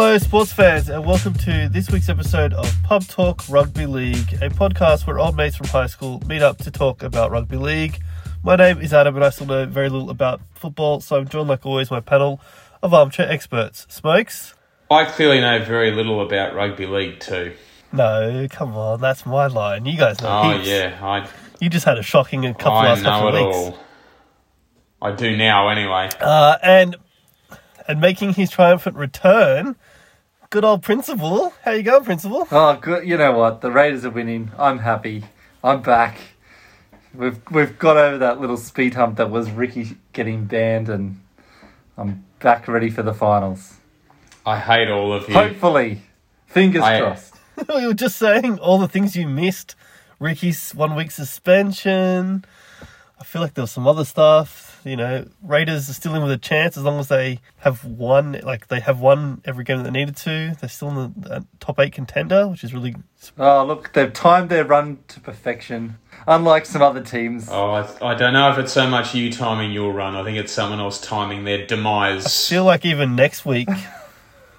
Hello, sports fans, and welcome to this week's episode of Pub Talk Rugby League, a podcast where old mates from high school meet up to talk about rugby league. My name is Adam, and I still know very little about football, so I'm joined, like always, my panel of armchair experts. Smokes? I clearly know very little about rugby league too. No, come on, that's my line. You guys know. Oh heaps. yeah, I You just had a shocking couple I last couple of weeks. all. I do now anyway. Uh, and and making his triumphant return, good old Principal. How you going, Principal? Oh, good. You know what? The Raiders are winning. I'm happy. I'm back. We've we've got over that little speed hump that was Ricky getting banned, and I'm back ready for the finals. I hate all of you. Hopefully, fingers I- crossed. we were just saying all the things you missed. Ricky's one week suspension. I feel like there was some other stuff. You know, Raiders are still in with a chance as long as they have won. Like they have won every game that they needed to. They're still in the uh, top eight contender, which is really Oh, look, they've timed their run to perfection. Unlike some other teams. Oh, I, I don't know if it's so much you timing your run. I think it's someone else timing their demise. feel like even next week.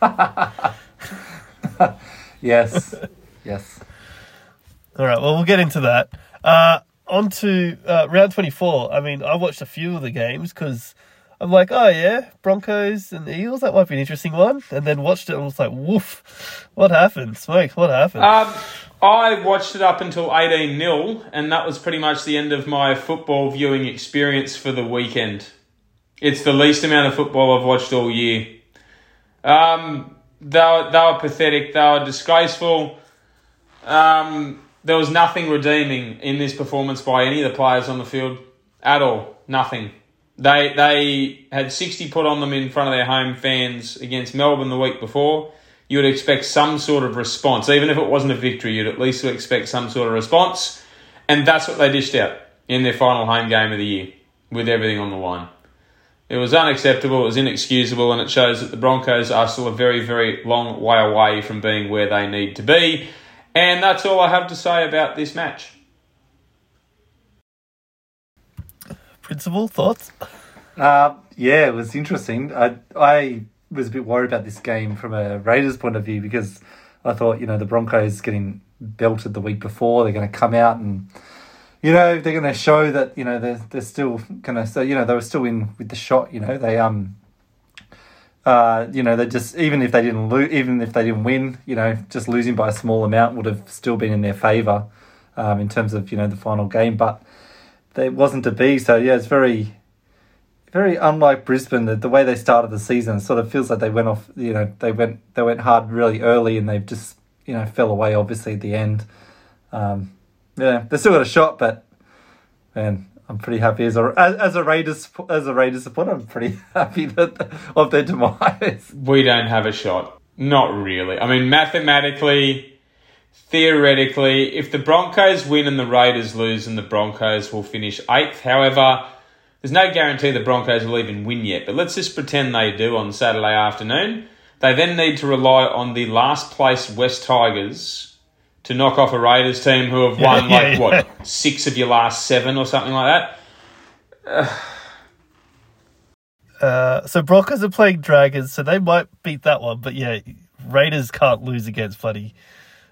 Yes, yes. All right, well, we'll get into that. Uh, on to uh, round 24. I mean, I watched a few of the games because I'm like, oh, yeah, Broncos and Eagles, that might be an interesting one. And then watched it and was like, woof, what happened? Smokes, what happened? Um, I watched it up until 18 0, and that was pretty much the end of my football viewing experience for the weekend. It's the least amount of football I've watched all year. Um, they, were, they were pathetic, they were disgraceful. Um, there was nothing redeeming in this performance by any of the players on the field at all. Nothing. They they had 60 put on them in front of their home fans against Melbourne the week before. You would expect some sort of response. Even if it wasn't a victory, you'd at least expect some sort of response. And that's what they dished out in their final home game of the year with everything on the line. It was unacceptable, it was inexcusable, and it shows that the Broncos are still a very, very long way away from being where they need to be. And that's all I have to say about this match. Principal, thoughts? Uh, yeah, it was interesting. I I was a bit worried about this game from a Raiders point of view because I thought you know the Broncos getting belted the week before they're going to come out and you know they're going to show that you know they're they're still going to so you know they were still in with the shot. You know they um. Uh, you know, they just even if they didn't lose, even if they didn't win, you know, just losing by a small amount would have still been in their favour, um, in terms of you know the final game. But it wasn't to be. So yeah, it's very, very unlike Brisbane. The, the way they started the season it sort of feels like they went off. You know, they went they went hard really early, and they've just you know fell away obviously at the end. Um, yeah, they still got a shot, but man, I'm pretty happy as a as, a Raiders as a Raiders supporter. I'm pretty happy that of their demise. We don't have a shot. Not really. I mean, mathematically, theoretically, if the Broncos win and the Raiders lose, and the Broncos will finish eighth. However, there's no guarantee the Broncos will even win yet. But let's just pretend they do on Saturday afternoon. They then need to rely on the last place West Tigers to knock off a Raiders team who have won Yeah, like yeah. what six of your last seven or something like that. Uh, so Broncos are playing Dragons, so they might beat that one. But yeah, Raiders can't lose against bloody.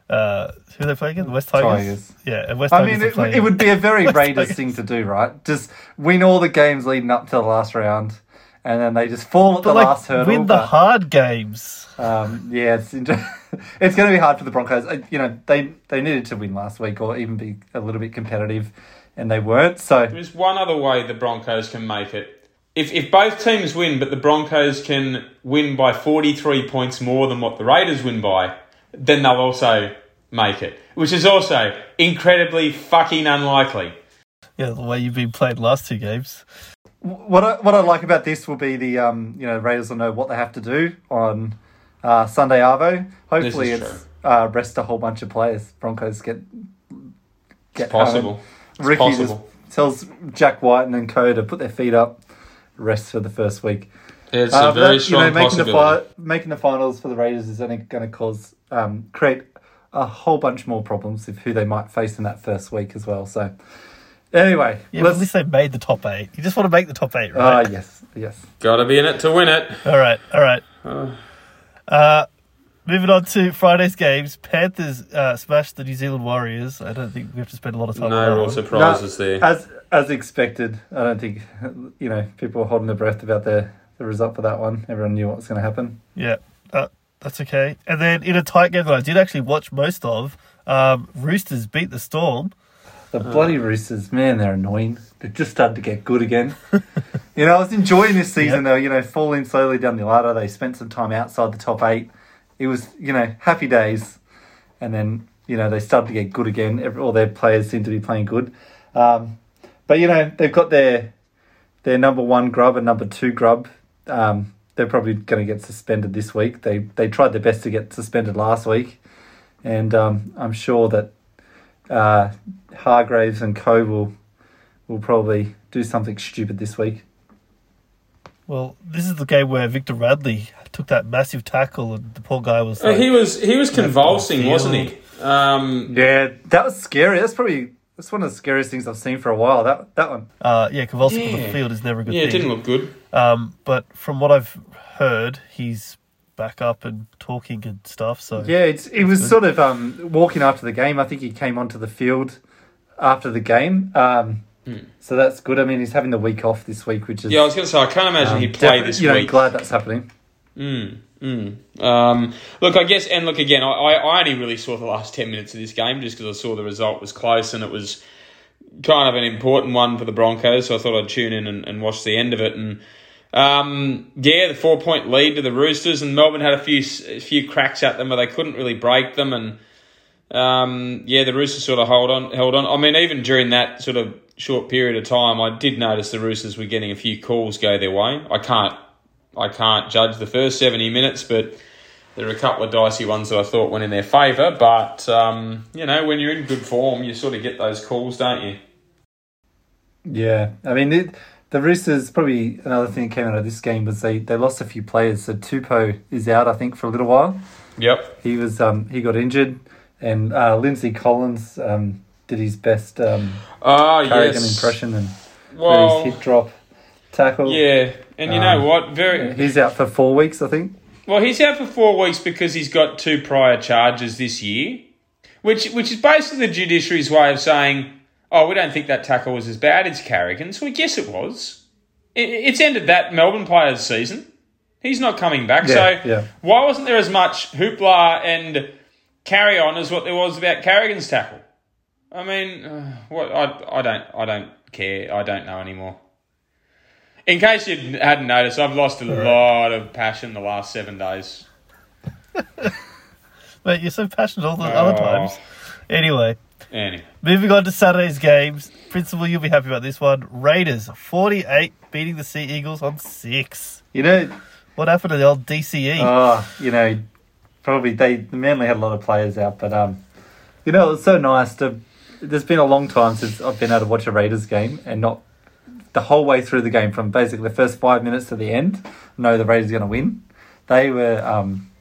Uh, who they playing against? West Tigers. Tigers. Yeah, and West I Tigers mean, are it, playing- it would be a very Raiders Tigers. thing to do, right? Just win all the games leading up to the last round, and then they just fall at but the like last hurdle. win the but- hard games. Um, yeah, it's inter- it's going to be hard for the Broncos. Uh, You know, they they needed to win last week or even be a little bit competitive, and they weren't. So There's one other way the Broncos can make it. If, if both teams win, but the Broncos can win by 43 points more than what the Raiders win by, then they'll also make it. Which is also incredibly fucking unlikely. Yeah, the way you've been playing last two games. what I, what I like about this will be the um, you know Raiders will know what they have to do on uh, Sunday Arvo. Hopefully, it's uh, rest a whole bunch of players. Broncos get get It's possible. It's Ricky possible. just tells Jack White and Co to put their feet up, rest for the first week. It's Uh, a very but, strong making the possibility. fi- making the finals for the Raiders is only going to cause um, create a whole bunch more problems with who they might face in that first week as well. So, anyway, Yeah, but at let's. least they made the top eight. You just want to make the top eight, right? Ah, right? yes, yes. Gotta be in it to win it. All right, all right. Uh. Uh, moving on to Friday's games. Panthers uh, smashed the New Zealand Warriors. I don't think we have to spend a lot of time on No that real one. surprises there. As as expected, I don't think you know people were holding their breath about the the result for that one. Everyone knew what was going to happen. Yeah, uh, that's okay. And then in a tight game that I did actually watch most of, um, Roosters beat the Storm. The bloody Roosters, man, they're annoying. They've just started to get good again. you know, I was enjoying this season. Yep. They were, you know, falling slowly down the ladder. They spent some time outside the top eight. It was, you know, happy days. And then, you know, they started to get good again. Every, all their players seem to be playing good. Um, but, you know, they've got their their number one grub and number two grub. Um, they're probably going to get suspended this week. They they tried their best to get suspended last week. And um, I'm sure that uh, Hargreaves and Co will will probably do something stupid this week. Well, this is the game where Victor Radley took that massive tackle, and the poor guy was Uh, like, he was he was convulsing, wasn't he? Um, Yeah, that was scary. That's probably that's one of the scariest things I've seen for a while. That that one. uh, yeah, convulsing on the field is never a good thing. yeah, it didn't look good. Um, but from what I've heard, he's back up and talking and stuff. So Yeah, it's it was sort of um, walking after the game. I think he came onto the field after the game. Um, So that's good. I mean, he's having the week off this week, which is Yeah, I was going to say I can't imagine um, he'd play this you know, week. glad that's happening. Mm, mm. Um, look, I guess, and look again. I, I I only really saw the last ten minutes of this game just because I saw the result was close and it was kind of an important one for the Broncos. So I thought I'd tune in and, and watch the end of it. And um, yeah, the four point lead to the Roosters and Melbourne had a few a few cracks at them, but they couldn't really break them. And um, yeah, the Roosters sort of hold on, held on. I mean, even during that sort of short period of time, I did notice the Roosters were getting a few calls go their way. I can't I can't judge the first 70 minutes, but there are a couple of dicey ones that I thought went in their favour. But, um, you know, when you're in good form, you sort of get those calls, don't you? Yeah, I mean it, the Roosters. Probably another thing that came out of this game was they, they lost a few players. So Tupou is out, I think, for a little while. Yep. He was um, he got injured, and uh, Lindsay Collins um, did his best um, Oh, Carrigan yes. impression and Well, his hip drop tackle. yeah. And you Um, know what? Very He's out for four weeks, I think. Well, he's out for four weeks because he's got two prior charges this year, which which is basically the judiciary's way of saying, "Oh, we don't think that tackle was as bad as Carrigan's." Well, yes, it was. It, it's ended that Melbourne player's season. He's not coming back. Yeah, so yeah. why wasn't there as much hoopla and carry on as what there was about Carrigan's tackle? I mean, uh, what I I don't I don't care. I don't know anymore. In case you hadn't noticed, I've lost a lot of passion the last seven days. Mate, you're so passionate all the other Oh. times. Anyway, Anyway. moving on to Saturday's games. Principal, you'll be happy about this one. Raiders 48 beating the Sea Eagles on six. You know, What happened to the old? DCE? oh, you know, probably they Manly had a lot of players out, but um, you know, it's so nice to. There's been a long time since I've been able to watch a Raiders game and not the whole way through the game from basically the first five minutes to the end know the Raiders are going to win. They were um,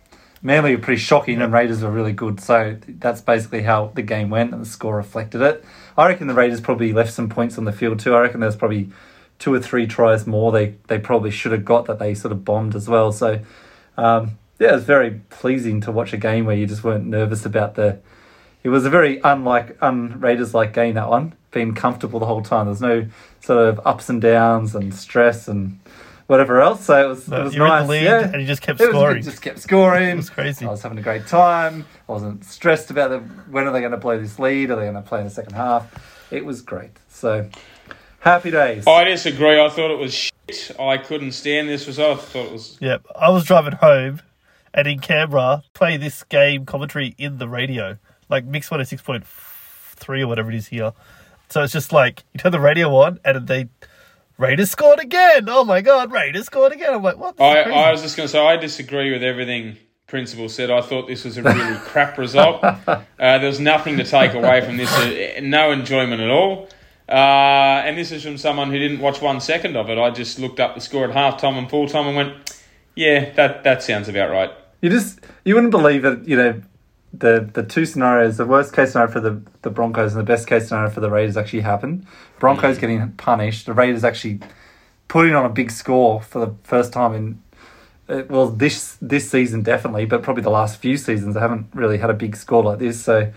Manly were pretty shocking and Raiders were really good. So that's basically how the game went and the score reflected it. I reckon the Raiders probably left some points on the field too. I reckon there's probably two or three tries more they, they probably should have got that they sort of bombed as well. So um, yeah, it was very pleasing to watch a game where you just weren't nervous about the. It was a very unlike un Raiders like game that one, being comfortable the whole time. There's no sort of ups and downs and stress and whatever else. So it was No, it was you were nice. the lead yeah. and you just kept It scoring. good, just kept scoring. It was crazy. I was having a great time. I wasn't stressed about the, when are they going to play this lead? Are they going to play in the second half? It was great. So happy days. I disagree. I thought it was shit. I couldn't stand this result. I thought it was. Yep. I was driving home and in Canberra, play this game commentary in the radio. Like Mix 106.3 or whatever it is here. So it's just like, you turn the radio on and they. Raiders scored again! Oh my god, Raiders scored again! I'm like, what? This is I. I was just going to say, I disagree with everything Principal said. I thought this was a really crap result. Uh, there's nothing to take away from this. Uh, no enjoyment at all. Uh, and this is from someone who didn't watch one second of it. I just looked up the score at halftime and full time and went, yeah, that, that sounds about right. You just you wouldn't believe that you know the the two scenarios, the worst case scenario for the, the Broncos and the best case scenario for the Raiders actually happened. Broncos getting punished, the Raiders actually putting on a big score for the first time in uh, well, this this season definitely, but probably the last few seasons, I haven't really had a big score like this. So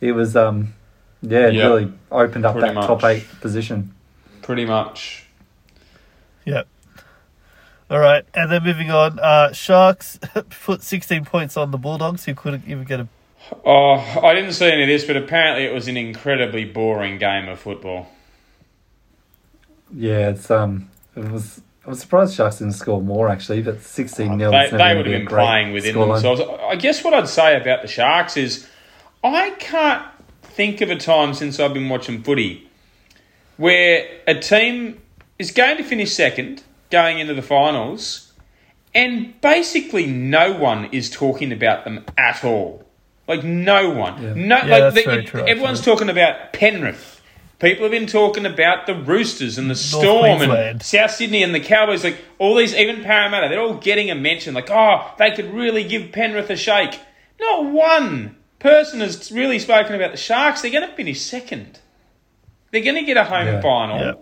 it was, um, yeah, it Yeah. really opened up Pretty that much. top eight position. Pretty much. Yep. All right, and then moving on, uh, Sharks put 16 points on the Bulldogs, who couldn't even get a. Oh, I didn't see any of this, but apparently it was an incredibly boring game of football. Yeah, it's um, it was. I was surprised Sharks didn't score more actually, but sixteen 0 They, they would have been playing within themselves. I guess what I'd say about the Sharks is I can't think of a time since I've been watching footy where a team is going to finish second going into the finals and basically no one is talking about them at all. Like no one. Yeah. No Yeah, like that's the- very true, everyone's actually. talking about Penrith. People have been talking about the Roosters and the Storm and South Sydney and the Cowboys, like all these, even Parramatta, they're all getting a mention. Like, oh, they could really give Penrith a shake. Not one person has really spoken about the Sharks. They're going to finish second. They're going to get a home Yeah. final. Yeah.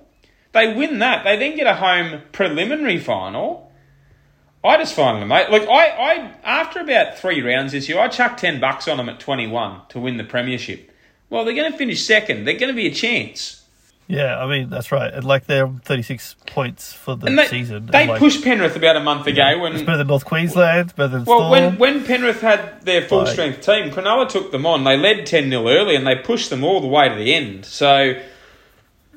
They win that. They then get a home preliminary final. I just find them, mate. Like I, I, after about three rounds this year, I chucked ten bucks on them at twenty-one to win the premiership. Well, they're going to finish second. They're going to be a chance. Yeah, I mean, that's right. And like they're 36 points for the they, season. they like, pushed Penrith about a month ago It's when better than North Queensland, better than Well, Storm. when, when Penrith had their full Like- strength team, Cronulla took them on. They led 10 0 early and they pushed them all the way to the end. So,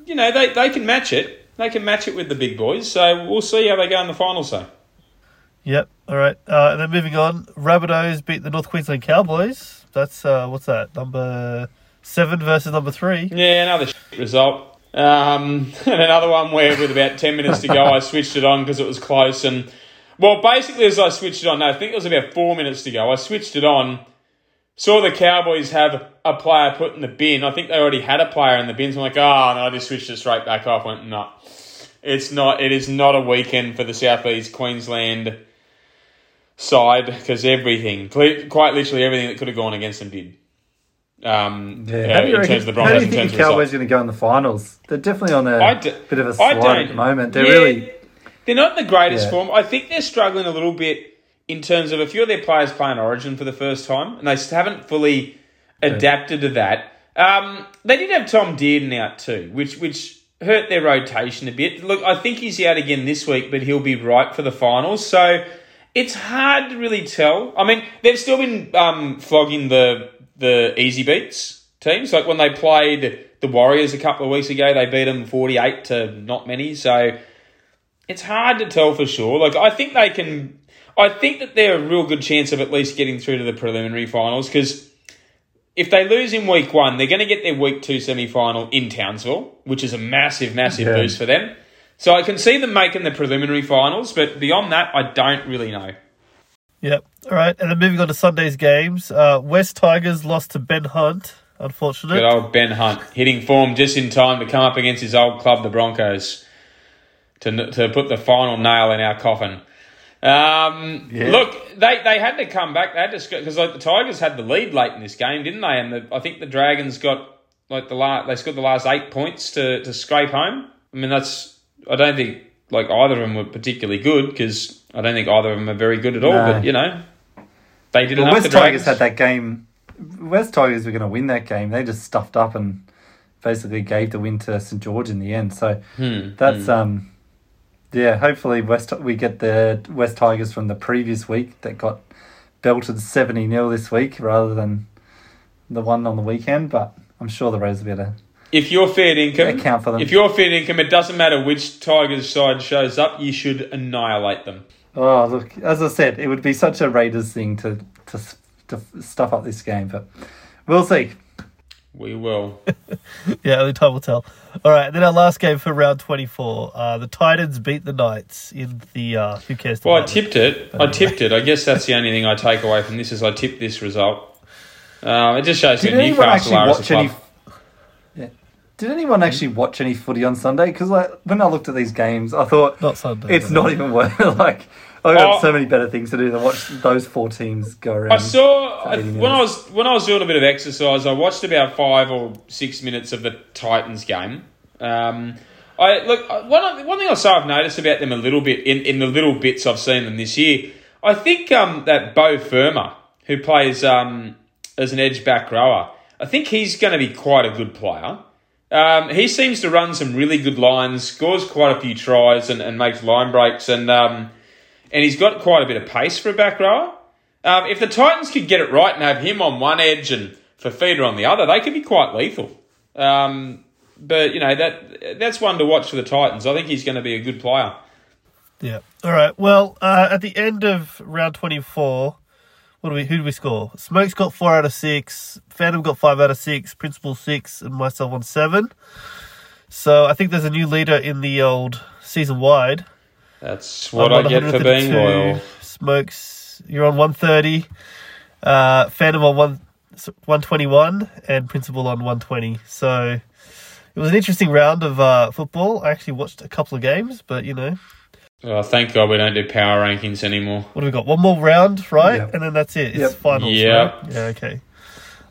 you know, they, they can match it. They can match it with the big boys. So we'll see how they go in the final. So Yep. All right. Uh, and then moving on, Rabbitohs beat the North Queensland Cowboys. That's uh, what's that? Number seven versus number three. yeah, another result. Um, and another one where with about 10 minutes to go, I switched it on because it was close. And well, basically, as I switched it on, no, I think it was about four minutes to go. I switched it on. Saw the Cowboys have a player put in the bin. I think they already had a player in the bin. So I'm like, oh, no, I just switched it straight back off. Went, no, it's not. It is not a weekend for the Southeast Queensland side because everything, quite literally everything that could have gone against them did. Um, Yeah, uh, do you, in reckon, terms of the how do Broncos, you in think the Cowboys are going to go in the finals? They're definitely on a d- bit of a slide at the moment. They're yeah, really They're not in the greatest Yeah. form. I think they're struggling a little bit in terms of a few of their players playing Origin for the first time, and they haven't fully adapted to that. Um, they did have Tom Dearden out too, which which hurt their rotation a bit. Look, I think he's out again this week, but he'll be right for the finals. So it's hard to really tell. I mean, they've still been um, flogging the the easy beats teams. Like when they played the Warriors a couple of weeks ago, they beat them forty eight to not many. So it's hard to tell for sure. Like I think they can. I think that they're a real good chance of at least getting through to the preliminary finals because if they lose in week one, they're going to get their week two semi final in Townsville, which is a massive, massive Yeah. boost for them. So I can see them making the preliminary finals, but beyond that, I don't really know. Yep. All right. And then moving on to Sunday's games, uh, West Tigers lost to Ben Hunt. Unfortunate. Good old Ben Hunt hitting form just in time to come up against his old club, the Broncos, to to put the final nail in our coffin. Um, Yeah. Look, they, they had to come back. They had to because like the Tigers had the lead late in this game, didn't they? And the, I think the Dragons got like the last they scored the last eight points to, to scrape home. I mean that's I don't think like either of them were particularly good because I don't think either of them are very good at all. No. But you know, they did well, enough. West the West Tigers had that game. West Tigers were going to win that game. They just stuffed up and basically gave the win to St George in the end. So Hmm, that's um, yeah. Hopefully, West we get the West Tigers from the previous week that got belted seventy 0 this week rather than the one on the weekend. But I'm sure the Rays will be able to If you're fair income, account for them. If you're fair income, it doesn't matter which Tigers side shows up. You should annihilate them. Oh, look, as I said, it would be such a Raiders thing to to to stuff up this game, but we'll see. We will. Yeah, only time will tell. All right. Then our last game for round 24. Uh, the Titans beat the Knights in the uh, Who Cares? Well, I tipped it. I tipped it. I guess that's the only thing I take away from this is I tipped this result. Uh, it just shows Did who anyone Newcastle actually are as a watch any? Club. Yeah. Did anyone actually watch any footy on Sunday? Because like when I looked at these games, I thought Not Sunday. it's not even worth. Like I've got Oh. so many better things to do than watch those four teams go around. I saw I, when I was when I was doing a bit of exercise. I watched about five or six minutes of the Titans game. Um, I look uh, one one thing I say I've noticed about them a little bit in, in the little bits I've seen them this year. I think um, that Beau Fermor, who plays um, as an edge back rower, I think he's going to be quite a good player. Um, he seems to run some really good lines, scores quite a few tries, and, and makes line breaks, and um, and he's got quite a bit of pace for a back rower. Um, if the Titans could get it right and have him on one edge and Fifita on the other, they could be quite lethal. Um, but you know that that's one to watch for the Titans. I think he's going to be a good player. Yeah. All right. Well, uh, at the end of round twenty-four, what do we? Who do we score? Smokes got four out of six. Phantom got five out of six. Principal six, and myself on seven. So I think there's a new leader in the old season wide. That's what I get for being 132. loyal. Smokes, you're on 130. Uh, Phantom on one, 121 and Principal on 120. So it was an interesting round of uh, football. I actually watched a couple of games, but you know, Oh, thank God we don't do power rankings anymore. what have we got? One more round, right? Yep. And then that's it. It's Yep. finals. Yep. right? Yeah. Okay.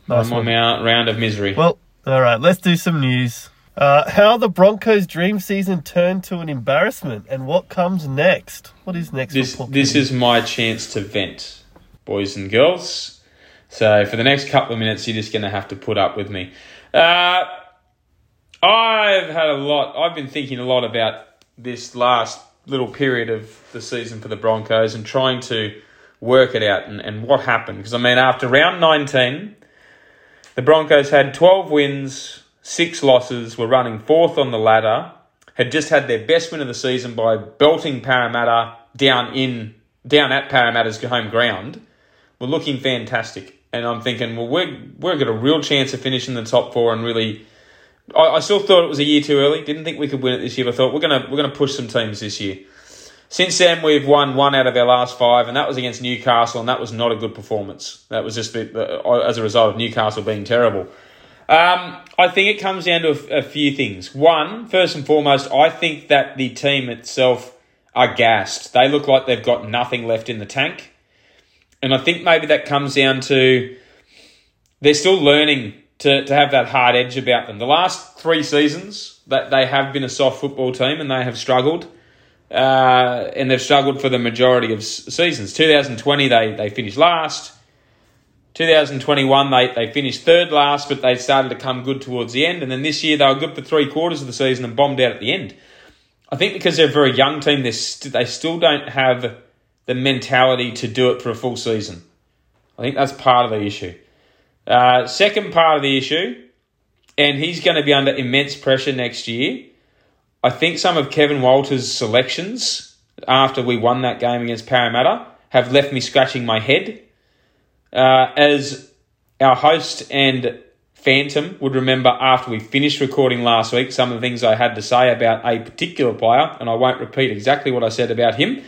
One Nice more one. mount, round of misery. Well, all right. Let's do some news. Uh, how the Broncos' dream season turned to an embarrassment, and what comes next? What is next? this this is my chance to vent, boys and girls. So for the next couple of minutes, you're just going to have to put up with me. Uh, I've had a lot. I've been thinking a lot about this last little period of the season for the Broncos and trying to work it out and, and what happened. Because I mean, after round 19, the Broncos had 12 wins, six losses, were running fourth on the ladder, had just had their best win of the season by belting Parramatta down in down at Parramatta's home ground. Were looking fantastic, and I'm thinking, well, we're we're got a real chance of finishing the top four and really. I, I still thought it was a year too early. Didn't think we could win it this year. But I thought we're gonna we're gonna push some teams this year. Since then, we've won one out of our last five, and that was against Newcastle, and that was not a good performance. That was just as a result of Newcastle being terrible. Um, I think it comes down to a, a few things. One, first and foremost, I think that the team itself are gassed. They look like they've got nothing left in the tank. And I think maybe that comes down to they're still learning to, to have that hard edge about them. The last three seasons, that they have been a soft football team and they have struggled. Uh, and they've struggled for the majority of seasons. 2020, they, they finished last. 2021, they, they finished third last, but they started to come good towards the end. And then this year, they were good for three quarters of the season and bombed out at the end. I think because they're a very young team, st- they still don't have the mentality to do it for a full season. I think that's part of the issue. Uh, second part of the issue, and he's going to be under immense pressure next year. I think some of Kevin Walters' selections after we won that game against Parramatta have left me scratching my head. Uh, as our host and Phantom would remember after we finished recording last week, some of the things I had to say about a particular player, and I won't repeat exactly what I said about him.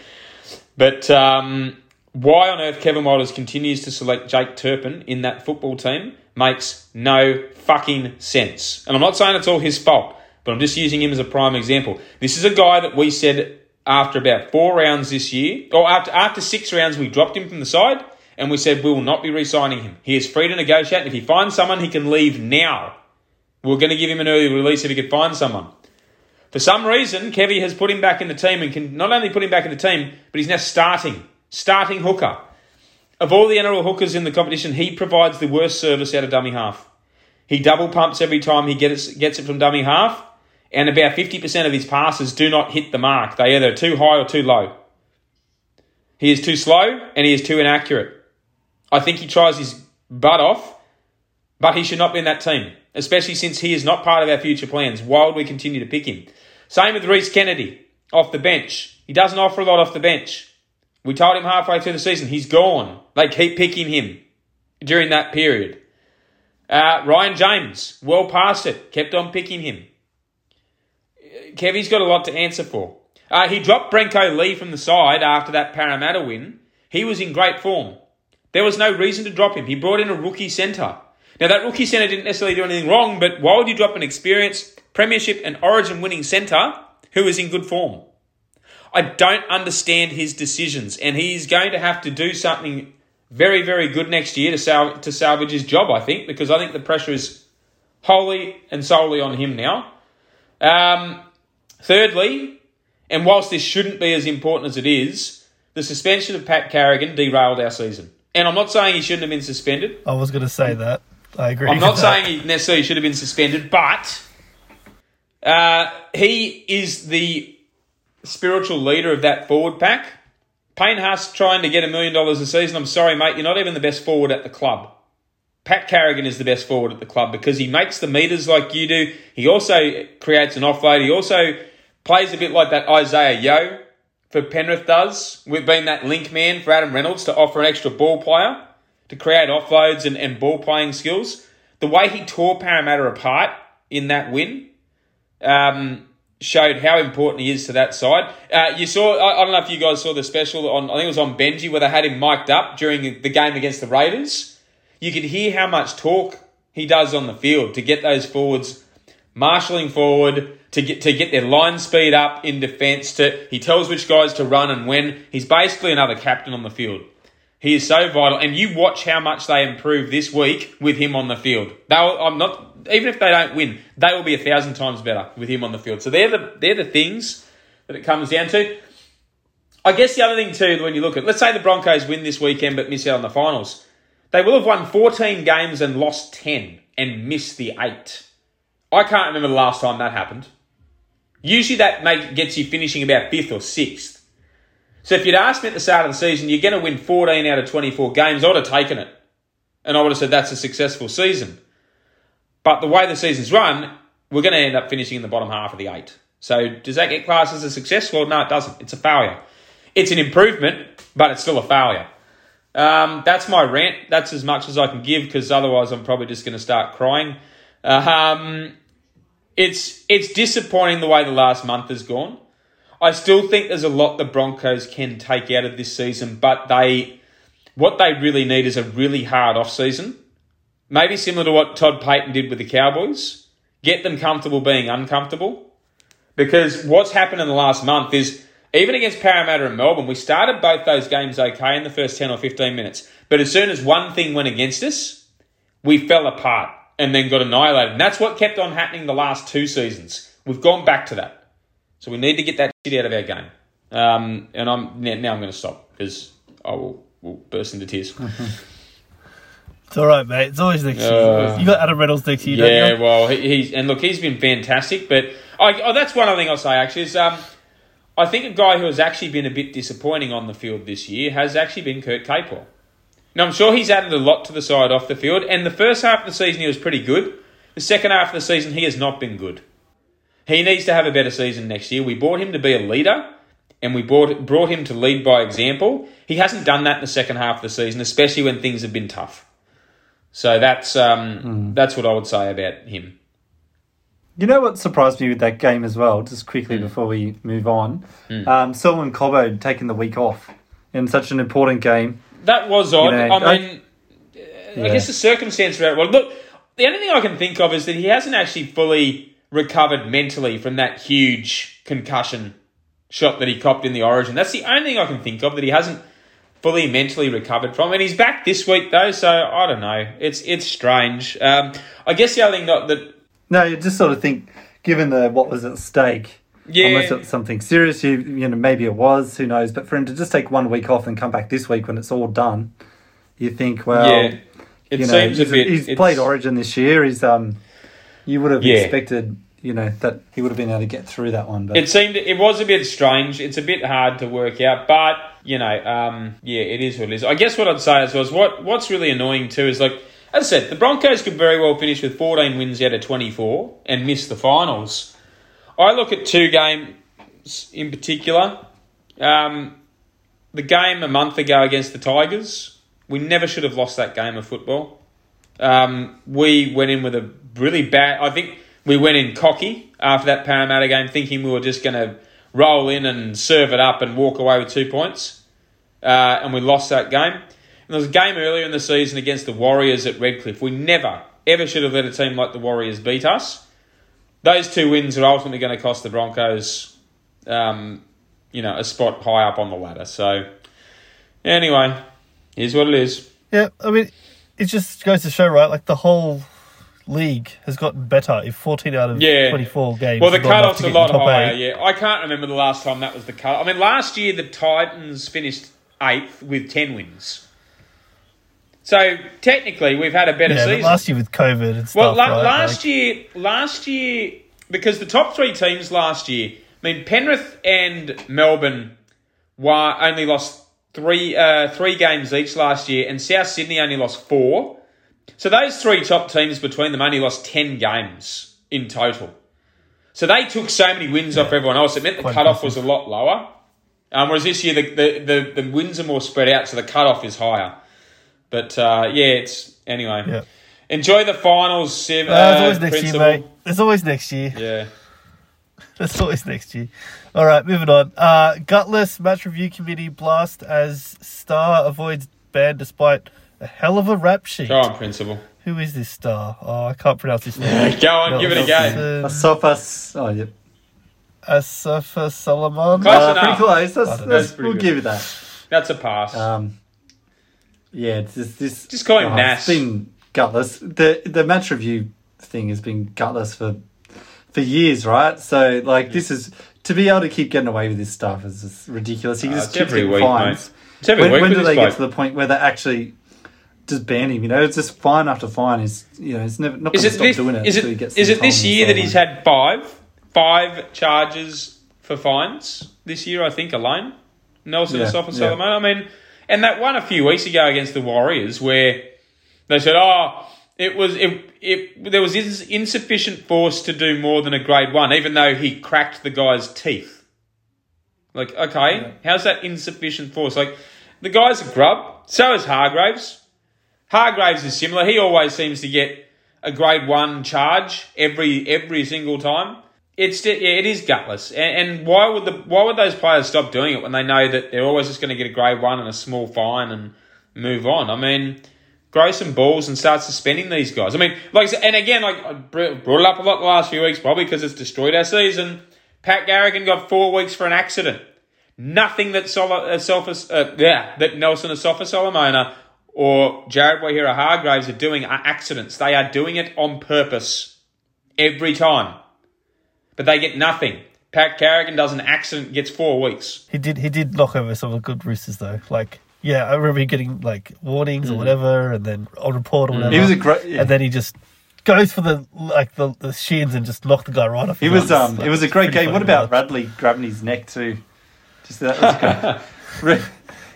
But um, why on earth Kevin Walters continues to select Jake Turpin in that football team makes no fucking sense. And I'm not saying it's all his fault, but I'm just using him as a prime example. This is a guy that we said after about four rounds this year, or after, after six rounds, we dropped him from the side and we said we will not be re signing him. He is free to negotiate, and if he finds someone, he can leave now. We're going to give him an early release if he could find someone. For some reason, Kevy has put him back in the team and can not only put him back in the team, but he's now starting. Starting hooker. Of all the NRL hookers in the competition, he provides the worst service out of dummy half. He double pumps every time he gets, gets it from dummy half, and about 50% of his passes do not hit the mark. They either too high or too low. He is too slow and he is too inaccurate. I think he tries his butt off, but he should not be in that team, especially since he is not part of our future plans. Would we continue to pick him? Same with Rhys Kennedy off the bench. He doesn't offer a lot off the bench. We told him halfway through the season he's gone. They keep picking him during that period. Uh, Ryan James, well past it, kept on picking him. Kevy's got a lot to answer for. Uh, he dropped Brenko Lee from the side after that Parramatta win. He was in great form. There was no reason to drop him. He brought in a rookie centre. Now, that rookie centre didn't necessarily do anything wrong, but why would you drop an experienced Premiership and Origin winning centre who is in good form? I don't understand his decisions, and he's going to have to do something very, very good next year to, sal- to salvage his job, I think, because I think the pressure is wholly and solely on him now. Um, Thirdly, and whilst this shouldn't be as important as it is, the suspension of Pat Carrigan derailed our season. And I'm not saying he shouldn't have been suspended. I was going to say that. I agree. I'm not that. saying he necessarily should have been suspended, but uh, he is the spiritual leader of that forward pack. Payne Haas trying to get a million dollars a season. I'm sorry, mate, you're not even the best forward at the club. Pat Carrigan is the best forward at the club because he makes the meters like you do. He also creates an offload. He also plays a bit like that Isaah Yeo for Penrith does, We've been that link man for Adam Reynolds to offer an extra ball player to create offloads and, and ball playing skills. The way he tore Parramatta apart in that win um, showed how important he is to that side. Uh, you saw, I, I don't know if you guys saw the special on, I think it was on Benji where they had him mic'd up during the game against the Raiders. You could hear how much talk he does on the field to get those forwards marshalling forward to get to get their line speed up in defence. To he tells which guys to run and when. He's basically another captain on the field. He is so vital, and you watch how much they improve this week with him on the field. They'll, I'm not even if they don't win, they will be a thousand times better with him on the field. So they're the they're the things that it comes down to. I guess the other thing too, when you look at, let's say the Broncos win this weekend but miss out on the finals, they will have won 14 games and lost 10 and missed the eight. I can't remember the last time that happened. Usually that make, gets you finishing about fifth or sixth. So if you'd asked me at the start of the season, you're going to win 14 out of 24 games, I would have taken it. And I would have said that's a successful season. But the way the season's run, we're going to end up finishing in the bottom half of the eight. So does that get classed as a success? Well, no, it doesn't. It's a failure. It's an improvement, but it's still a failure. Um, that's my rant. That's as much as I can give because otherwise I'm probably just going to start crying. Um, it's it's disappointing the way the last month has gone. I still think there's a lot the Broncos can take out of this season, but they what they really need is a really hard off season. Maybe similar to what Todd Payten did with the Cowboys. Get them comfortable being uncomfortable. Because what's happened in the last month is even against Parramatta and Melbourne, we started both those games okay in the first 10 or 15 minutes. But as soon as one thing went against us, we fell apart and then got annihilated. And that's what kept on happening the last two seasons. We've gone back to that. So we need to get that shit out of our game. Um, and I'm now, I'm going to stop because I will, will burst into tears. It's all right, mate. It's always next Uh, year. You got Adam Reynolds next year, Yeah, don't you? well, he, he's and look, he's been fantastic. But I, oh, that's one other thing I'll say. Actually, is um, I think a guy who has actually been a bit disappointing on the field this year has actually been Kurt Capewell. Now I'm sure he's added a lot to the side off the field, and the first half of the season he was pretty good. The second half of the season he has not been good. He needs to have a better season next year. We bought him to be a leader, and we brought brought him to lead by example. He hasn't done that in the second half of the season, especially when things have been tough. So that's um, that's what I would say about him. You know what surprised me with that game as well, just quickly before we move on? Um, Selwyn Cobbo taking the week off in such an important game. That was odd. know, I I- mean, I Yeah. guess the circumstance around. Well, look, the only thing I can think of is that he hasn't actually fully recovered mentally from that huge concussion shot that he copped in the Origin. That's the only thing I can think of that he hasn't fully mentally recovered from. And he's back this week though, so I don't know. It's it's strange. Um, I guess the other thing that, that No, you just sort of think, given the what was at stake, Yeah. unless it's something serious, you you know maybe it was, who knows? But for him to just take one week off and come back this week when it's all done, you think, well, yeah, it you know, seems he's, a bit. he's played Origin this year. He's um, you would have Yeah. expected, you know, that he would have been able to get through that one. But It seemed it was a bit strange. It's a bit hard to work out, but you know, um, yeah, it is what it is. I guess what I'd say as well is what what's really annoying too is like as I said, the Broncos could very well finish with 14 wins out of 24 and miss the finals. I look at two games in particular. Um, the game a month ago against the Tigers, we never should have lost that game of football. Um, we went in with a really bad. I think we went in cocky after that Parramatta game, thinking we were just going to roll in and serve it up and walk away with two points, uh, and we lost that game. And there was a game earlier in the season against the Warriors at Redcliffe. We never, ever should have let a team like the Warriors beat us. Those two wins are ultimately going to cost the Broncos, um, you know, a spot high up on the ladder. So, anyway, here's what it is. Yeah, I mean, it just goes to show, right? Like the whole league has gotten better if 14 out of Yeah. 24 games. Well, the is not enough cutoff's to a lot higher. eight. Yeah, I can't remember the last time that was the cut. I mean, last year the Titans finished eighth with ten wins. So technically, we've had a better Yeah, season. last year with COVID and stuff. well, la- right? last Like, year, last year, because the top three teams last year, I mean, Penrith and Melbourne were only lost three uh, three games each last year, and South Sydney only lost four. So those three top teams between them only lost ten games in total. So they took so many wins off everyone else. It meant the Quite cutoff was a lot lower. Um, whereas this year the, the, the, the wins are more spread out, so the cutoff is higher. But uh, yeah, it's anyway. Yeah. Enjoy the finals, Siv. Uh, there's uh, always next principal. year, mate. There's always next year. Yeah. There's always next year. All right, moving on. Uh, Gutless match review committee blast as Star avoids ban despite a hell of a rap sheet. Go on, principal. Who is this Star? Oh, I can't pronounce his name. Go on, give it a go. Asofas. Oh, yeah. Asafa Solomon. Close Uh, enough. pretty close. That's, I don't that's, That's pretty we'll good. give it that. That's a pass. Um, yeah, it's just this. Just call him oh, Nass. It's been gutless. The the match review thing has been gutless for for years, right? So like this is to be able to keep getting away with this stuff is just ridiculous. He Uh, just it's keeps every getting week, fines. mate. It's every When, week when do they bloke. get to the point where they actually just ban him? You know, it's just fine after fine. Is you know, it's never not going to stop this? doing it. Is until he it? Is it this year that he's had five five charges for fines this year? I think alone. Nelson Yeah, Asafa yeah. Solomon. I mean, and that one a few weeks ago against the Warriors where they said, "Oh, it was it, it there was ins- insufficient force to do more than a grade one, even though he cracked the guy's teeth." Like, okay, how's that insufficient force? Like, the guy's a grub. So is Hargreaves. Hargreaves is similar. He always seems to get a grade one charge every every single time. It's yeah, it is gutless. And, and why would the why would those players stop doing it when they know that they're always just going to get a grade one and a small fine and move on? I mean, grow some balls and start suspending these guys. I mean, like and again, like I brought it up a lot the last few weeks, probably because it's destroyed our season. Pat Carrigan got four weeks for an accident. Nothing that Sol- uh, Sophos- uh, yeah, that Nelson Asofa-Solomona or Jared Waerea-Hargreaves are doing are accidents. They are doing it on purpose every time, but they get nothing. Pat Carrigan does an accident, gets four weeks. He did. He did knock over some of the good roosters though. Like, yeah, I remember him getting like warnings Mm. or whatever, and then on report or whatever. He was a great. Yeah. and then he just goes for the like the, the shins and just knocked the guy right off. He was arms. um. Like, It was a great game. What about. Radley grabbing his neck too? Just that was great.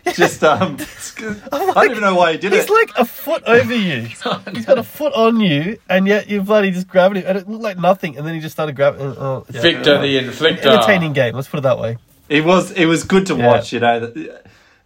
Re- Just um. I don't even know why he did He's it. He's like a foot over you. He's got a foot on you, and yet you're bloody just grabbing him, and it looked like nothing. And then he just started grabbing. Oh, it's Victor the inflictor. entertaining game. Let's put it that way. It was it was good to Yeah. watch. You know, the-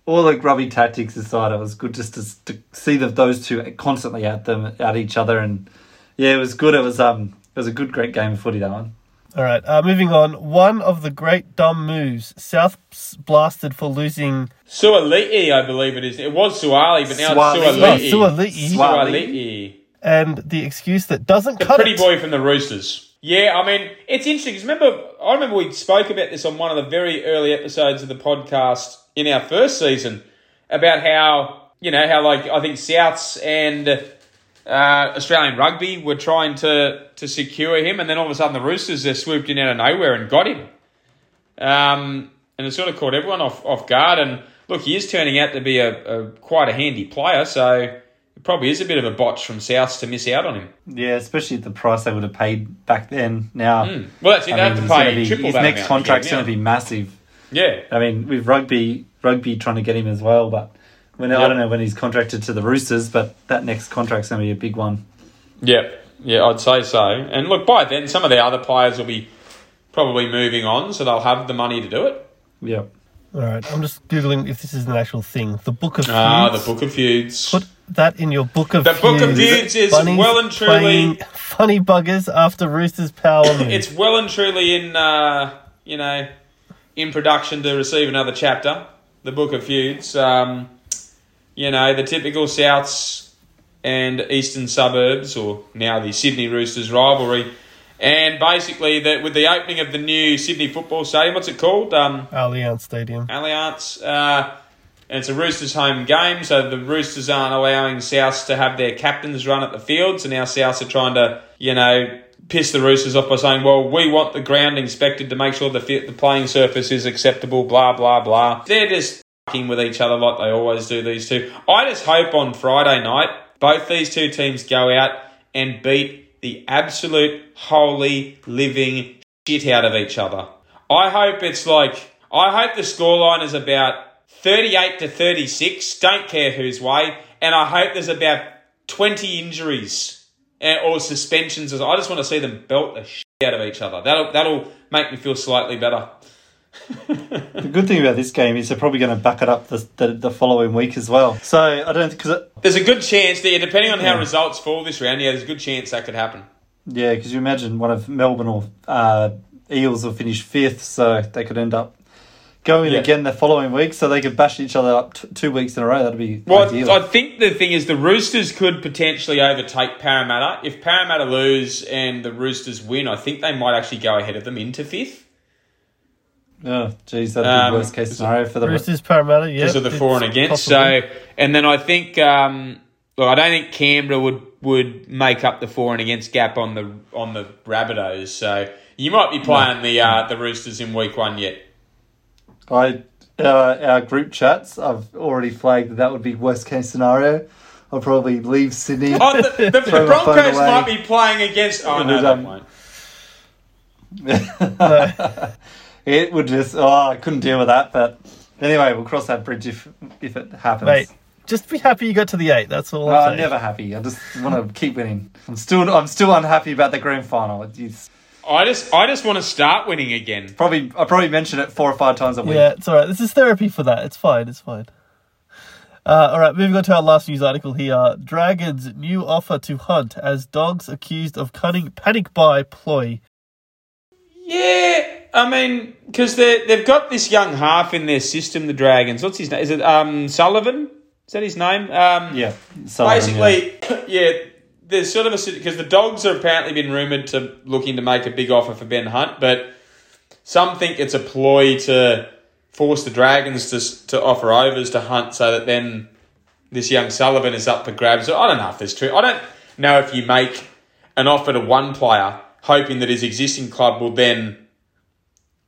all the grubby tactics aside, it was good just to, to see that those two constantly at them at each other, and yeah, it was good. It was um. It was a good, great game of footy. That one. All right, uh, moving on. One of the great dumb moves. South blasted for losing. Suali'i, I believe it is. It was Suali, but now Suali'i. it's Oh, Suali'i. Suali'i. Suali'i. And the excuse that doesn't The cut pretty it. boy from the Roosters. Yeah, I mean, it's interesting because remember, I remember we spoke about this on one of the very early episodes of the podcast in our first season about how, you know, how like I think Souths and uh, Australian rugby were trying to, to secure him, and then all of a sudden the Roosters just swooped in out of nowhere and got him. Um, and it sort of caught everyone off, off guard. And look, he is turning out to be a, a quite a handy player, so it probably is a bit of a botch from Souths to miss out on him. Yeah, especially at the price they would have paid back then. Now, Mm. Well, that's it. They have to pay be- triple his next contract's going to be massive. Yeah. I mean, with rugby, rugby trying to get him as well, but when I don't know when he's contracted to the Roosters, but that next contract's going to be a big one. Yeah. Yeah, I'd say so. And look, by then, some of the other players will be probably moving on, so they'll have the money to do it. Yep. All right, I'm just googling if this is an actual thing. The Book of Ah, the Feuds. Book of Feuds. Put that in your Book of The Book of Feuds. Feuds is Bunnies well and truly- funny buggers after Roosters power move. It's well and truly in, uh, you know, in production to receive another chapter. The Book of Feuds. Um, you know, the typical Souths and Eastern suburbs, or now the Sydney Roosters rivalry. And basically, that with the opening of the new Sydney Football Stadium, what's it called? Um, Allianz Stadium. Allianz. Uh, and it's a Roosters home game, so the Roosters aren't allowing South to have their captains run at the field. So now South are trying to, you know, piss the Roosters off by saying, well, we want the ground inspected to make sure the, the playing surface is acceptable, blah, blah, blah. They're just with each other like they always do, these two. I just hope on Friday night, both these two teams go out and beat the absolute holy living shit out of each other. I hope it's like, I hope the scoreline is about 38 to 36, don't care whose way, and I hope there's about 20 injuries eh, or suspensions. I just want to see them belt the shit out of each other. That'll, that'll make me feel slightly better. The good thing about this game is they're probably going to back it up the, the, the following week as well. So I don't because There's a good chance that, depending on how Yeah. results fall this round, yeah, there's a good chance that could happen. yeah, because you imagine one of Melbourne or uh, Eels will finish fifth, so they could end up going Yeah. again the following week, so they could bash each other up t- two weeks in a row. That'd be Well, ideal. I think the thing is the Roosters could potentially overtake Parramatta. If Parramatta lose and the Roosters win, I think they might actually go ahead of them into fifth oh, geez, that'd be Um, the worst case scenario for the Roosters, Parramatta, yeah. because of the for and against. possible. So, and then I think, um, look, I don't think Canberra would would make up the for and against gap on the on the Rabbitohs. So you might be playing the uh, the Roosters in week one yet. I uh, our group chats. I've already flagged that that would be worst case scenario. I'll probably leave Sydney. Oh, the, the, the Throw my phone Broncos might be playing against. Oh no, But, they um, won't. It would just. Oh, I couldn't deal with that. But anyway, we'll cross that bridge if if it happens. Mate, just be happy you got to the eight. That's all Oh, I'm I'm never happy. I just want to keep winning. I'm still I'm still unhappy about the grand final. It's I just I just want to start winning again. probably I probably mention it four or five times a week. Yeah, it's all right. This is therapy for that. It's fine. It's fine. Uh, all right, moving on to our last news article here. Dragons' new offer to hunt as dogs accused of cunning panic buy ploy. Yeah, I mean, because they they've got this young half in their system. The Dragons. What's his name? Is it um Sullivan? Is that his name? Um, Yeah. Sullivan, yeah. basically, yeah. There's sort of a because the dogs have apparently been rumored to looking to make a big offer for Ben Hunt, but some think it's a ploy to force the Dragons to to offer overs to Hunt, so that then this young Sullivan is up for grabs. I don't know if that's true. I don't know if you make an offer to one player hoping that his existing club will then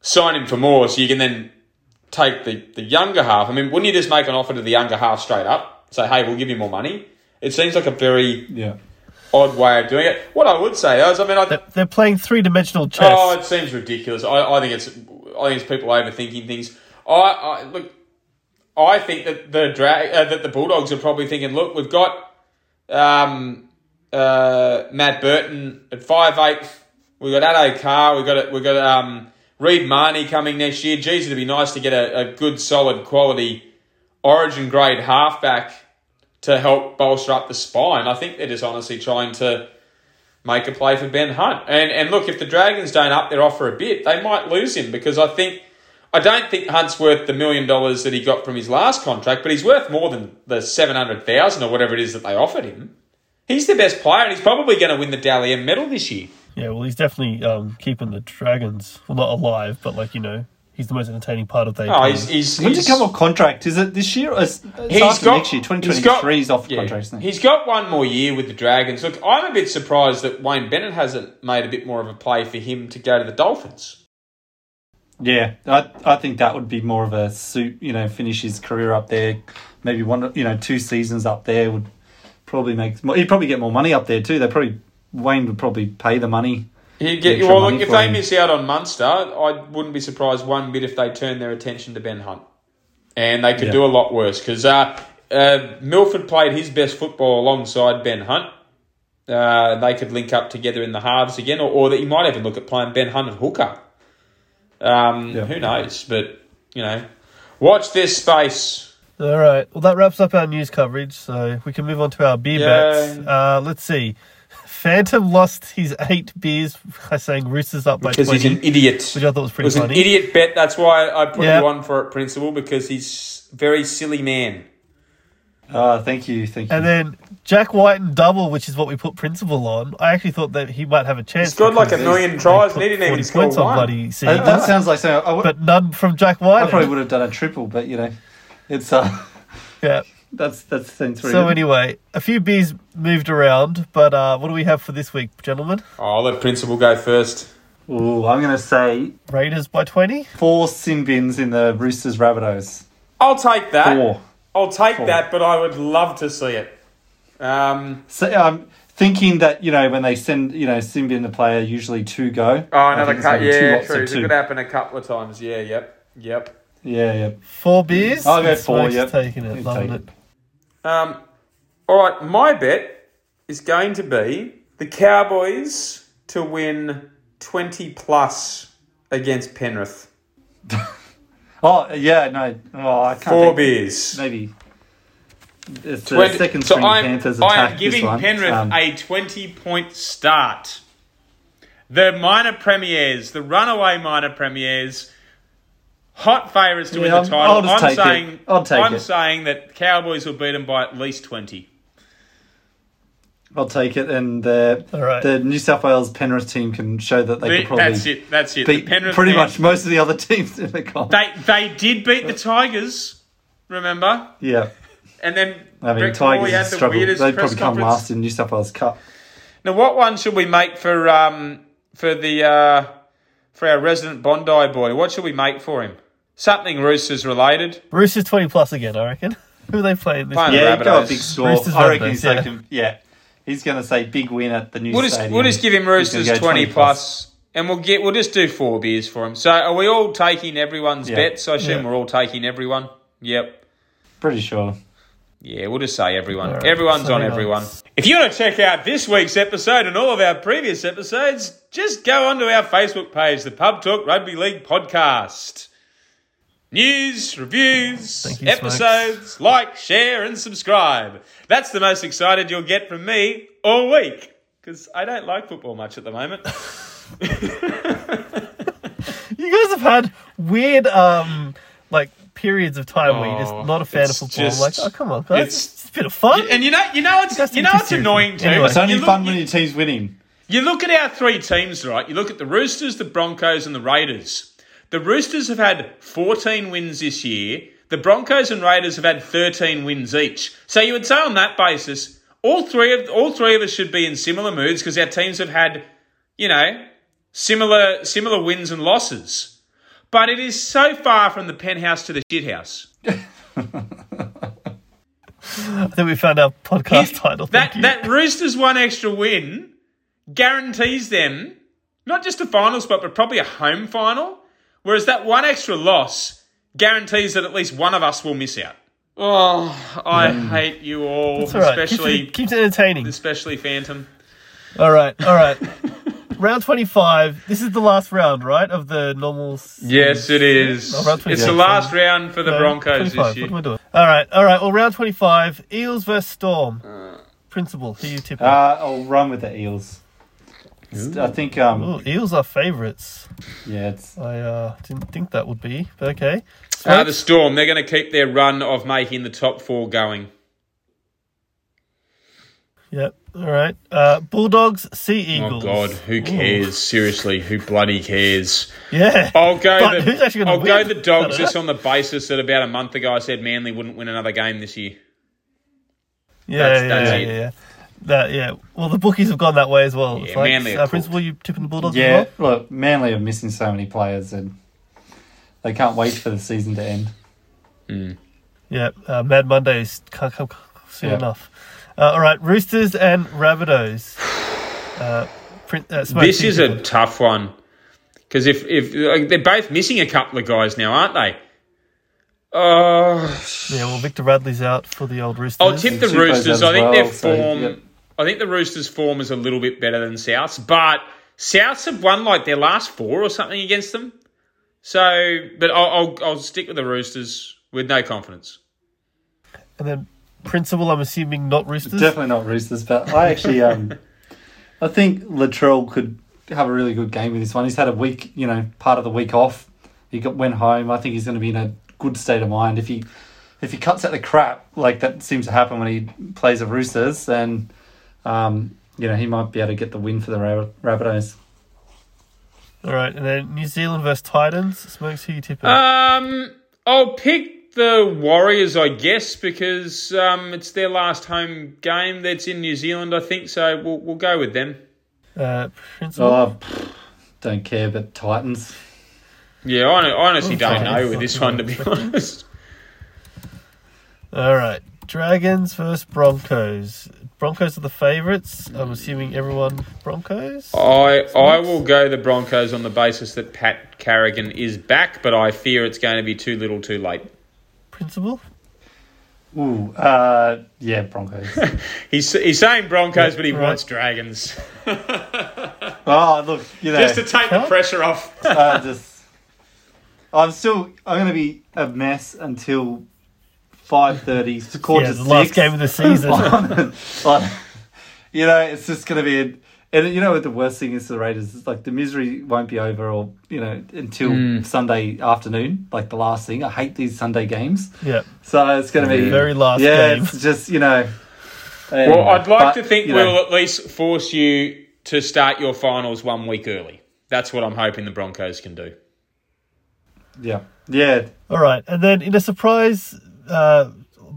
sign him for more, so you can then take the, the younger half. I mean, wouldn't you just make an offer to the younger half straight up? Say, hey, we'll give you more money. It seems like a very Yeah. odd way of doing it. What I would say is, I mean, I, They're, they're playing three dimensional chess. Oh, it seems ridiculous. I, I think it's I think it's people overthinking things. I, I look. I think that the drag uh, that the Bulldogs are probably thinking, look, we've got um, uh, Matt Burton at five eight. We've got Addo Carr. We've got we've got um, Reed Mahoney coming next year. Geez, it'd be nice to get a, a good, solid, quality Origin grade halfback to help bolster up the spine. I think they're just honestly trying to make a play for Ben Hunt. And and look, if the Dragons don't up their offer a bit, they might lose him because I think I don't think Hunt's worth the million dollars that he got from his last contract, but he's worth more than the seven hundred thousand or whatever it is that they offered him. He's the best player, and he's probably going to win the Dally medal this year. Yeah, well, he's definitely um, keeping the Dragons, well, not alive, but like, you know, he's the most entertaining part of their Oh, team. he's he's, When's he's he come off contract? Is it this year? Or is, it's He's after got next year. 2023 is off yeah, contract, isn't he? He's got one more year with the Dragons. Look, I'm a bit surprised that Wayne Bennett hasn't made a bit more of a play for him to go to the Dolphins. Yeah, I I think that would be more of a suit. You know, finish his career up there. Maybe one, you know, two seasons up there would probably make. He'd probably get more money up there too. They probably Wayne would probably pay the money. He'd get, well, look, if they him. miss out on Munster, I wouldn't be surprised one bit if they turn their attention to Ben Hunt. And they could Yeah. do a lot worse because uh, uh, Milford played his best football alongside Ben Hunt. Uh, they could link up together in the halves again, or, or that you might even look at playing Ben Hunt at hooker. Um, Yeah. Who knows? But, you know, watch this space. All right. Well, that wraps up our news coverage, so we can move on to our beer Yeah. bets. Uh, let's see. Phantom lost his eight beers by saying Roosters up by Because 20, he's an idiot. which I thought was pretty It pretty was an idiot bet. That's why I put Yeah. you on for it, Principal, because he's a very silly man. Uh, thank you, thank you. And then Jack Wighton and double, which is what we put Principal on. I actually thought that he might have a chance. He scored like a million tries put and he didn't even 40 score points on one. bloody Seagulls. that sounds like something. I, would, but none from Jack Wighton. I probably would have done a triple, but you know, it's uh, Yeah. That's that's seems pretty So anyway, a few beers moved around, but uh, what do we have for this week, gentlemen? I'll let Principal go first. Ooh, I'm gonna say Raiders by twenty. four sin bins in the Roosters Rabbitohs. I'll take that. Four. I'll take Four. that, but I would love to see it. Um, So I'm thinking that you know when they send you know sin bin the player, usually two go. oh, I another cut. gonna two Yeah, true. It two. could happen a couple of times. Yeah, yep, yep. Yeah, yeah. Four beers. I'll go four, Smokes yep. Taking it, loving it. it. Um, all right, my bet is going to be the Cowboys to win 20 plus against Penrith. Oh yeah, no. Oh, I can't. Four think- beers. Maybe. It's the 20 second so string I'm, Panthers I attack am this giving. Penrith Um, a 20 point start. The minor premiers, the runaway minor premiers, hot favourites to win Yeah, the I'm- I'll title. just I'm take it. saying, I'll take I'm it. saying that Cowboys will beat them by at least 20. I'll take it, and the All right. the New South Wales Penrith team can show that they The- could probably that's it. That's it. Beat Penrith pretty men- much most of the other teams in the comp. They they did beat the Tigers, remember? yeah, And then I mean Brett Tigers had have the struggled. weirdest They'd probably come conference. last in New South Wales Cup. Now, what one should we make for um for the uh, for our resident Bondi boy? What should we make for him? Something Roosters related. Roosters twenty plus again, I reckon. Who are they playing this Playing week? the Yeah, go a Rabbitohs. big score. Roosters I reckon he's yeah. taking. Yeah, he's going to say big win at the new We'll just stadium. we'll just give him Roosters go twenty plus, and we'll get we'll just do four beers for him. So, are we all taking everyone's Yeah. bets? I assume Yeah. we're all taking everyone. Yep. Pretty sure. Yeah, we'll just say everyone. All right, Everyone's on everyone. on. If you want to check out this week's episode and all of our previous episodes, just go onto our Facebook page, the Pub Talk Rugby League Podcast. News, reviews, you, episodes, like, share, and subscribe. That's the most excited you'll get from me all week because I don't like football much at the moment. You guys have had weird, um, like periods of time where you're Oh, just not a fan of football. just- like, oh come on, guys, it's- it's, a bit of fun. and you know, you know, it's That's you know, it's annoying too. Anyway. It's only You look- fun you- when your team's winning. You look at our three teams, right? You look at the Roosters, the Broncos, and the Raiders. The Roosters have had 14 wins this year. The Broncos and Raiders have had 13 wins each. So you would say on that basis, all three of all three of us should be in similar moods because our teams have had, you know, similar similar wins and losses. But it is so far from the penthouse to the shithouse. I think we found our podcast title. That that Roosters one extra win guarantees them not just a final spot, but probably a home final. Whereas that one extra loss guarantees that at least one of us will miss out. Oh, I hate you all, all right. especially keeps, it, keeps it entertaining. especially Phantom. All right, all right. round twenty-five. This is the last round, right, of the normal. s- Yes, it is. Oh, round It's the last round for the no, Broncos 25. this year. What am I doing? All right, all right. Well, round twenty-five. Eels versus Storm. Principal. Who you tipping? Uh, I'll run with the Eels. It's- I think, um, Ooh, Eels are favourites. yeah, it's I uh, didn't think that would be, but okay. Uh, the Storm, they're going to keep their run of making the top four going. Yep. All right. Uh, Bulldogs, Sea Eagles. Oh, God, who cares? Seriously, who bloody cares? Yeah. I'll go. But the, who's actually gonna I'll go the dogs just on the basis that about a month ago I said Manly wouldn't win another game this year. yeah, that's- yeah, that's yeah, it. yeah, yeah. That yeah. Well, the bookies have gone that way as well. Yeah, It's like, Manly are uh, cooked. Principal, you tipping the Bulldogs yeah. as well? Look, Manly are missing so many players, and they can't wait for the season to end. Yeah. Uh, Mad Mondays can't come soon Yeah. enough. Uh, all right. Roosters and Rabbitohs. Uh, print, uh, This is a tipping? tough one because if if like, they're both missing a couple of guys now, aren't they? Oh, yeah. Well, Victor Radley's out for the old Roosters. I'll tip the Roosters. I think well, their so, form. yep. I think the Roosters' form is a little bit better than South's, but Souths have won like their last four or something against them. So, but I'll I'll, I'll stick with the Roosters with no confidence. And then Principal, I'm assuming not Roosters. Definitely not Roosters, but I actually, um, I think Latrell could have a really good game with this one. He's had a week, you know, part of the week off. He got went home. I think he's going to be in a good state of mind if he if he cuts out the crap like that seems to happen when he plays the Roosters. Then, um, you know, he might be able to get the win for the Rab- Rabbitohs. All right. And then New Zealand versus Titans. Smokes, who you tipping? Um, I'll pick the Warriors, I guess, because um, it's their last home game. That's in New Zealand, I think. So we'll we'll go with them. Uh, Principal. Oh, pff, don't care, but Titans. Yeah, I I honestly Oh, don't know with this one to be honest. All right. Dragons versus Broncos. Broncos are the favourites. I'm assuming everyone Broncos. I I will go the Broncos on the basis that Pat Carrigan is back, but I fear it's going to be too little, too late. Principal. Ooh, uh, yeah, Broncos. He's he's saying Broncos, but he Right. wants Dragons oh, look, you know, just to take the pressure off. uh, just I'm still I'm going to be a mess until five thirty, quarter yeah, to the last game of the season. on- on- you know, it's just going to be, a, and you know what the worst thing is to the Raiders? It's like the misery won't be over, or you know, until Hmm. Sunday afternoon. Like the last thing, I hate these Sunday games. yeah. So it's going to be Very last yeah, game. it's just you know. Well, I'd like but, to think we'll at least force you to start your finals one week early. That's what I'm hoping the Broncos can do. yeah, yeah. All right, and then in a surprise, uh,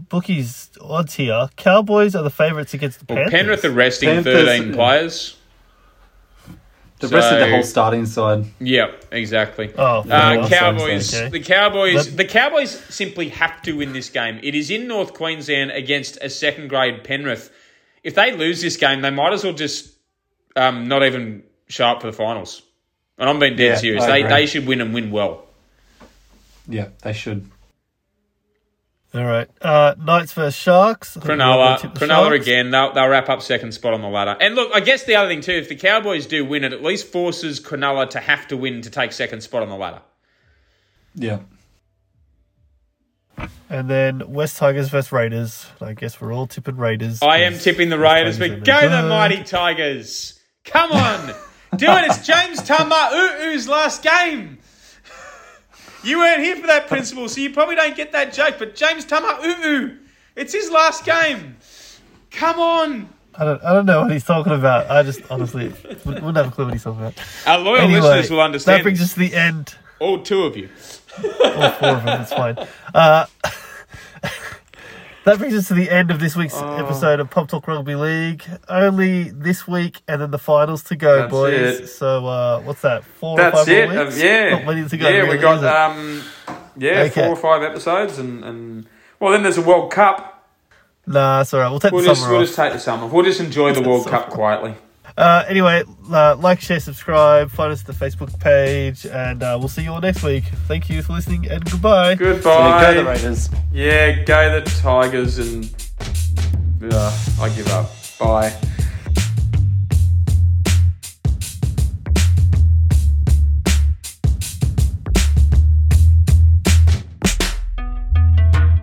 bookies odds here. Cowboys are the favourites against the Well, Panthers. Penrith are resting Panthers, 13 yeah. players. The rest of the whole starting side. Yeah, exactly. Oh, Uh, well, Cowboys. okay. The Cowboys. But- the Cowboys simply have to win this game. It is in North Queensland against a second grade Penrith. If they lose this game, they might as well just um, not even show up for the finals. And I'm being dead Yeah, serious. They they should win and win well. Yeah, they should. All right, uh, Knights versus Sharks. I think Cronulla, gonna tip the Cronulla Sharks. again. They'll, they'll wrap up second spot on the ladder. And look, I guess the other thing too, if the Cowboys do win, it at least forces Cronulla to have to win to take second spot on the ladder. Yeah. And then West Tigers versus Raiders. I guess we're all tipping Raiders. I am tipping the Raiders, Tigers but go the good. mighty Tigers! Come on, do it! It's James Tamou's last game. You weren't here for that Principal, so you probably don't get that joke. But James Tamou, it's his last game. Come on, I don't, I don't know what he's talking about. I just honestly wouldn't have a clue what he's talking about. our loyal Anyway, listeners will understand. that brings us to the end. All two of you. All four of them. It's fine. Uh, that brings us to the end of this week's Oh. episode of Pub Talk Rugby League. Only this week, and then the finals to go, That's boys. it. So uh, what's that? Four or That's five it. weeks? yeah, Not many to go. yeah. we really, got um, yeah, Okay. four or five episodes, and, and well, then there's a World Cup. Nah, it's all right. We'll take We'll the just summer we'll off. just take the summer. We'll just enjoy the World Cup quietly. Uh, anyway, uh, like, share, subscribe, find us at the Facebook page, and uh, we'll see you all next week. Thank you for listening, and goodbye. Yeah, Goodbye. go the Raiders. Yeah, go the Tigers and uh, I give up. Bye.